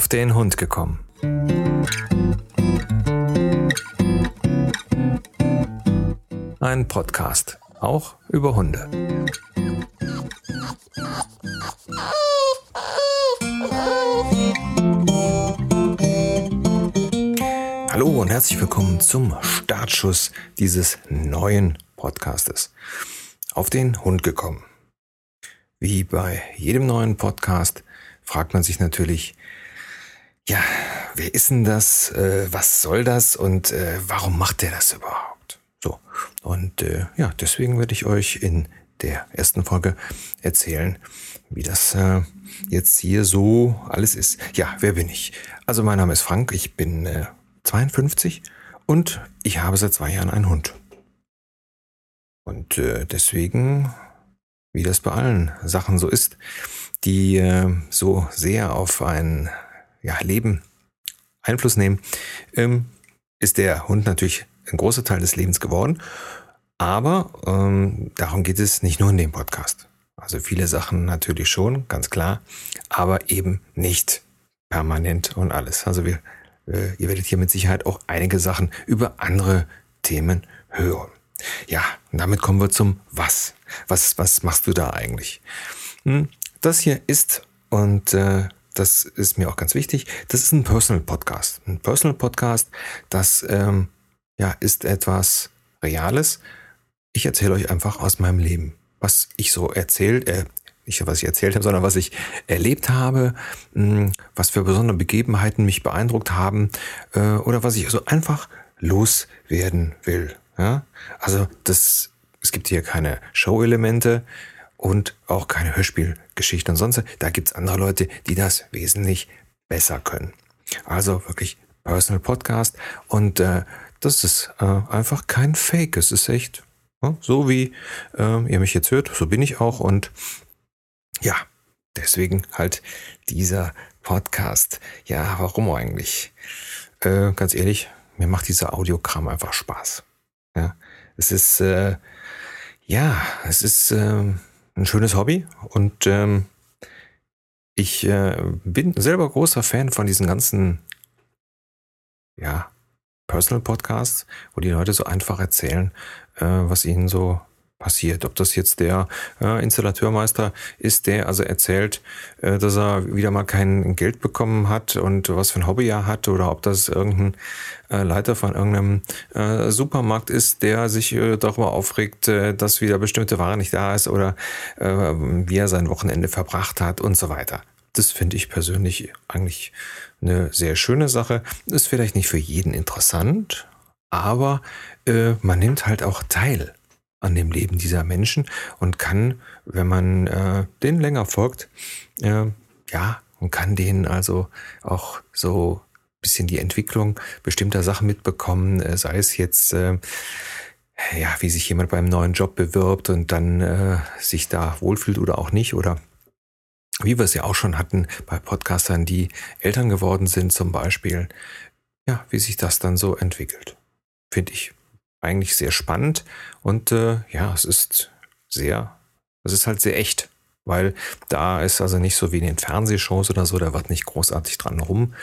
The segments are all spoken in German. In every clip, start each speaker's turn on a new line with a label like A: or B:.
A: auf den Hund gekommen. Ein Podcast, auch über Hunde. Hallo und herzlich willkommen zum Startschuss dieses neuen Podcastes. Auf den Hund gekommen. Wie bei jedem neuen Podcast fragt man sich natürlich, ja, wer ist denn das? Äh, was soll das? Und äh, warum macht der das überhaupt? So. Und äh, ja, deswegen werde ich euch in der ersten Folge erzählen, wie das äh, jetzt hier so alles ist. Ja, wer bin ich? Also mein Name ist Frank, ich bin äh, 52 und ich habe seit zwei Jahren einen Hund. Und äh, deswegen, wie das bei allen Sachen so ist, die äh, so sehr auf ein ja, Leben Einfluss nehmen, ähm, ist der Hund natürlich ein großer Teil des Lebens geworden. Aber ähm, darum geht es nicht nur in dem Podcast. Also viele Sachen natürlich schon, ganz klar, aber eben nicht permanent und alles. Also wir, äh, ihr werdet hier mit Sicherheit auch einige Sachen über andere Themen hören. Ja, und damit kommen wir zum Was. Was, was machst du da eigentlich? Hm, das hier ist, und äh, das ist mir auch ganz wichtig, das ist ein Personal Podcast. Ein Personal Podcast, das ähm, ja, ist etwas Reales. Ich erzähle euch einfach aus meinem Leben, was ich so erzählt, äh, nicht was ich erzählt habe, sondern was ich erlebt habe, mh, hm, was für besondere Begebenheiten mich beeindruckt haben äh, oder was ich so einfach loswerden will. Ja? Also das, es gibt hier keine Show-Elemente und auch keine Hörspielgeschichten und sonst. Da gibt's andere Leute, die das wesentlich besser können. Also wirklich Personal Podcast und äh, das ist äh, einfach kein Fake. Es ist echt ja, so, wie äh, ihr mich jetzt hört. So bin ich auch und ja, deswegen halt dieser Podcast. Ja, warum eigentlich? Äh, ganz ehrlich, mir macht dieser Audiokram einfach Spaß. Ja, es ist äh, ja, es ist äh, ein schönes Hobby und ähm, ich äh, bin selber großer Fan von diesen ganzen, ja, Personal Podcasts, wo die Leute so einfach erzählen, äh, was ihnen so passiert. Ob das jetzt der äh, Installateurmeister ist, der also erzählt, äh, dass er wieder mal kein Geld bekommen hat und was für ein Hobby er hat, oder ob das irgendein äh, Leiter von irgendeinem äh, Supermarkt ist, der sich äh, darüber aufregt, äh, dass wieder bestimmte Ware nicht da ist oder äh, wie er sein Wochenende verbracht hat und so weiter. Das finde ich persönlich eigentlich eine sehr schöne Sache. Ist vielleicht nicht für jeden interessant, aber äh, man nimmt halt auch teil an dem Leben dieser Menschen und kann, wenn man äh, denen länger folgt, äh, ja, und kann denen also auch so bisschen die Entwicklung bestimmter Sachen mitbekommen, äh, sei es jetzt äh, ja, wie sich jemand beim neuen Job bewirbt und dann äh, sich da wohlfühlt oder auch nicht oder wie wir es ja auch schon hatten bei Podcastern, die Eltern geworden sind zum Beispiel, ja, wie sich das dann so entwickelt. Finde ich eigentlich sehr spannend und äh, ja, es ist sehr, es ist halt sehr echt, weil da ist also nicht so wie in den Fernsehshows oder so, da wird nicht großartig dran rum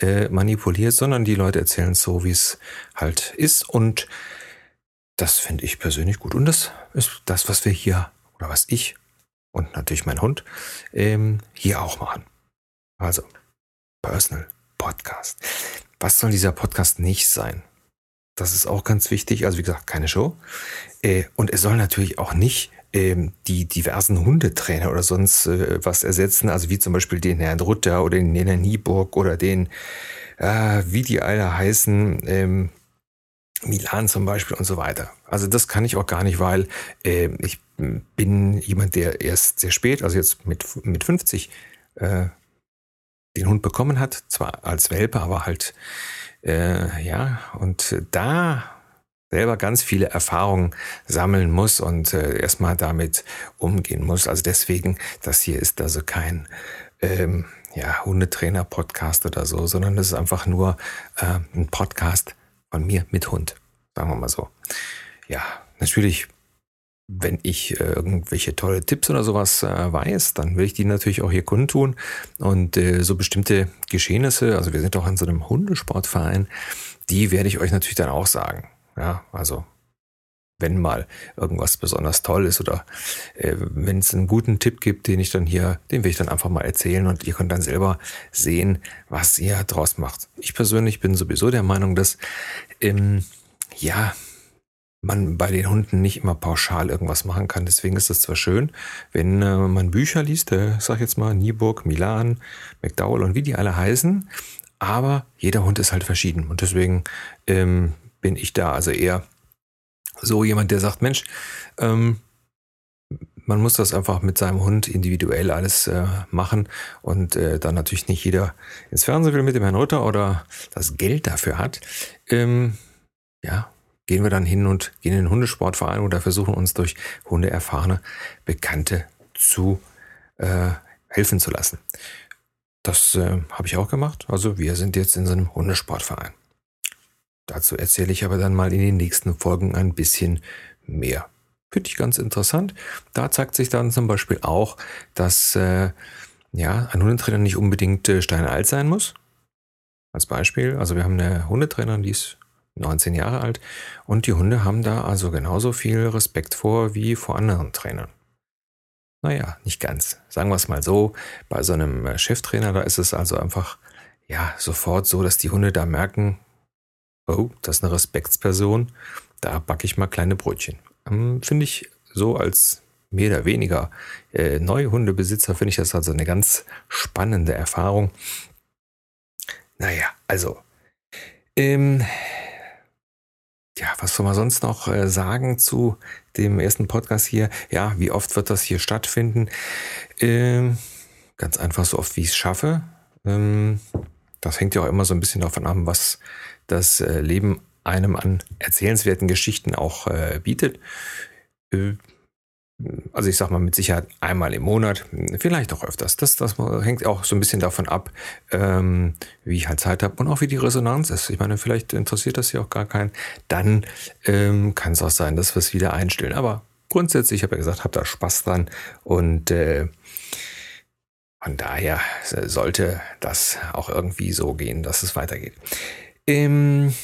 A: äh, manipuliert, sondern die Leute erzählen es so, wie es halt ist und das finde ich persönlich gut und das ist das, was wir hier oder was ich und natürlich mein Hund ähm, hier auch machen. Also Personal Podcast. Was soll dieser Podcast nicht sein? Das ist auch ganz wichtig. Also wie gesagt, keine Show. Äh, und es soll natürlich auch nicht ähm, die diversen Hundetrainer oder sonst äh, was ersetzen. Also wie zum Beispiel den Herrn Rutter oder den Herrn Nieburg oder den, äh, wie die alle heißen, ähm, Milan zum Beispiel und so weiter. Also das kann ich auch gar nicht, weil äh, ich bin jemand, der erst sehr spät, also jetzt mit, mit 50, äh, den Hund bekommen hat. Zwar als Welpe, aber halt äh, ja, und da selber ganz viele Erfahrungen sammeln muss und äh, erstmal damit umgehen muss. Also deswegen, das hier ist also kein ähm, ja, Hundetrainer-Podcast oder so, sondern das ist einfach nur äh, ein Podcast von mir mit Hund, sagen wir mal so. Ja, natürlich wenn ich äh, irgendwelche tolle Tipps oder sowas äh, weiß, dann will ich die natürlich auch hier kundtun. Und äh, so bestimmte Geschehnisse, also wir sind auch an so einem Hundesportverein, die werde ich euch natürlich dann auch sagen. Ja, also wenn mal irgendwas besonders toll ist oder äh, wenn es einen guten Tipp gibt, den ich dann hier, den will ich dann einfach mal erzählen und ihr könnt dann selber sehen, was ihr draus macht. Ich persönlich bin sowieso der Meinung, dass ähm, ja man bei den Hunden nicht immer pauschal irgendwas machen kann. Deswegen ist es zwar schön, wenn äh, man Bücher liest, äh, sag jetzt mal Nieburg, Milan, McDowell und wie die alle heißen, aber jeder Hund ist halt verschieden und deswegen ähm, bin ich da also eher so jemand, der sagt, Mensch, ähm, man muss das einfach mit seinem Hund individuell alles äh, machen und äh, dann natürlich nicht jeder ins Fernsehen will mit dem Herrn Ritter oder das Geld dafür hat. Ähm, ja, gehen wir dann hin und gehen in den Hundesportverein oder versuchen uns durch hundeerfahrene Bekannte zu äh, helfen zu lassen. Das äh, habe ich auch gemacht. Also wir sind jetzt in so einem Hundesportverein. Dazu erzähle ich aber dann mal in den nächsten Folgen ein bisschen mehr. Finde ich ganz interessant. Da zeigt sich dann zum Beispiel auch, dass äh, ja, ein Hundetrainer nicht unbedingt äh, steinalt sein muss. Als Beispiel, also wir haben eine Hundetrainerin, die ist 19 Jahre alt und die Hunde haben da also genauso viel Respekt vor wie vor anderen Trainern. Naja, nicht ganz. Sagen wir es mal so, bei so einem äh, Cheftrainer, da ist es also einfach ja sofort so, dass die Hunde da merken, oh, das ist eine Respektsperson, da backe ich mal kleine Brötchen. Ähm, finde ich so als mehr oder weniger äh, neue Hundebesitzer, finde ich das also eine ganz spannende Erfahrung. Naja, also, ähm, ja, was soll man sonst noch äh, sagen zu dem ersten Podcast hier? Ja, wie oft wird das hier stattfinden? Ähm, ganz einfach so oft, wie ich es schaffe. Ähm, das hängt ja auch immer so ein bisschen davon ab, was das äh, Leben einem an erzählenswerten Geschichten auch äh, bietet. Äh, also ich sag mal mit Sicherheit einmal im Monat, vielleicht auch öfters. Das, das hängt auch so ein bisschen davon ab, ähm, wie ich halt Zeit habe und auch wie die Resonanz ist. Ich meine, vielleicht interessiert das ja auch gar keinen. Dann ähm, kann es auch sein, dass wir es wieder einstellen. Aber grundsätzlich, ich habe ja gesagt, habe da Spaß dran und äh, von daher sollte das auch irgendwie so gehen, dass es weitergeht. Ähm,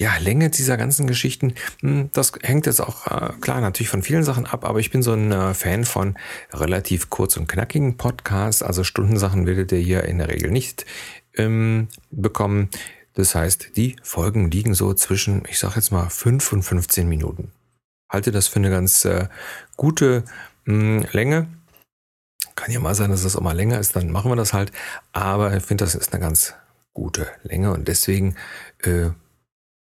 A: ja, Länge dieser ganzen Geschichten, hm, das hängt jetzt auch äh, klar natürlich von vielen Sachen ab, aber ich bin so ein äh, Fan von relativ kurz und knackigen Podcasts. Also Stundensachen werdet ihr hier in der Regel nicht ähm, bekommen. Das heißt, die Folgen liegen so zwischen, ich sag jetzt mal, 5 und 15 Minuten. Halte das für eine ganz äh, gute mh, hm, Länge. Kann ja mal sein, dass das auch mal länger ist, dann machen wir das halt. Aber ich finde, das ist eine ganz gute Länge und deswegen, äh,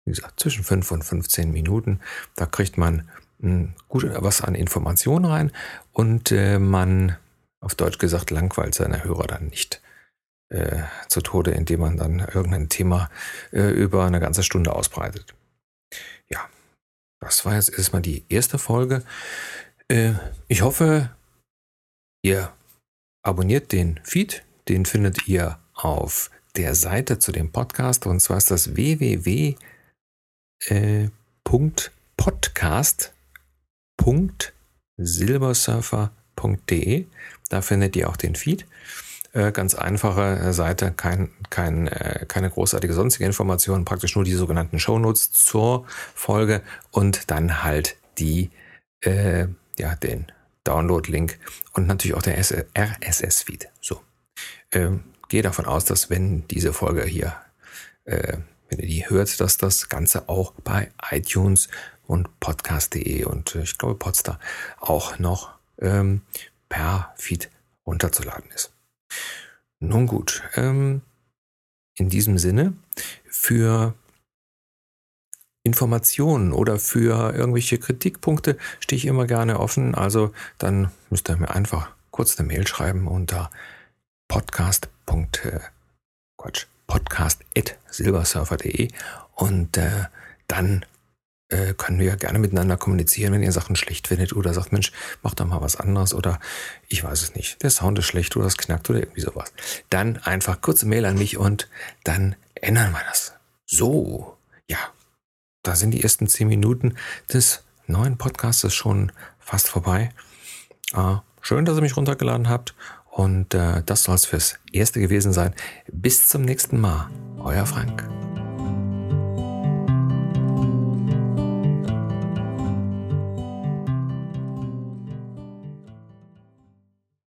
A: wie gesagt, zwischen 5 und 15 Minuten, da kriegt man hm, gut was an Informationen rein und äh, man, auf Deutsch gesagt, langweilt seine Hörer dann nicht äh, zu Tode, indem man dann irgendein Thema äh, über eine ganze Stunde ausbreitet. Ja, das war jetzt erstmal die erste Folge. Äh, ich hoffe, Ihr abonniert den Feed, den findet ihr auf der Seite zu dem Podcast und zwar ist das www.podcast.silbersurfer.de. Da findet ihr auch den Feed. Äh, ganz einfache Seite, kein, kein, äh, keine großartige sonstige Information, praktisch nur die sogenannten Shownotes zur Folge und dann halt die, äh, ja, den Download-Link und natürlich auch der RSS-Feed. So. Ähm, gehe davon aus, dass wenn diese Folge hier, äh, wenn ihr die hört, dass das Ganze auch bei iTunes und podcast.de und äh, ich glaube Podstar auch noch ähm, per Feed runterzuladen ist. Nun gut, ähm, in diesem Sinne, für Informationen oder für irgendwelche Kritikpunkte stehe ich immer gerne offen. Also dann müsst ihr mir einfach kurz eine Mail schreiben unter podcast. Äh, Quatsch, podcast.silbersurfer.de und äh, dann äh, können wir gerne miteinander kommunizieren, wenn ihr Sachen schlecht findet oder sagt, Mensch, mach doch mal was anderes oder ich weiß es nicht, der Sound ist schlecht oder es knackt oder irgendwie sowas. Dann einfach kurze Mail an mich und dann ändern wir das. So, ja, da sind die ersten zehn Minuten des neuen Podcasts schon fast vorbei. Äh, schön, dass ihr mich runtergeladen habt. Und äh, das soll es fürs Erste gewesen sein. Bis zum nächsten Mal. Euer Frank.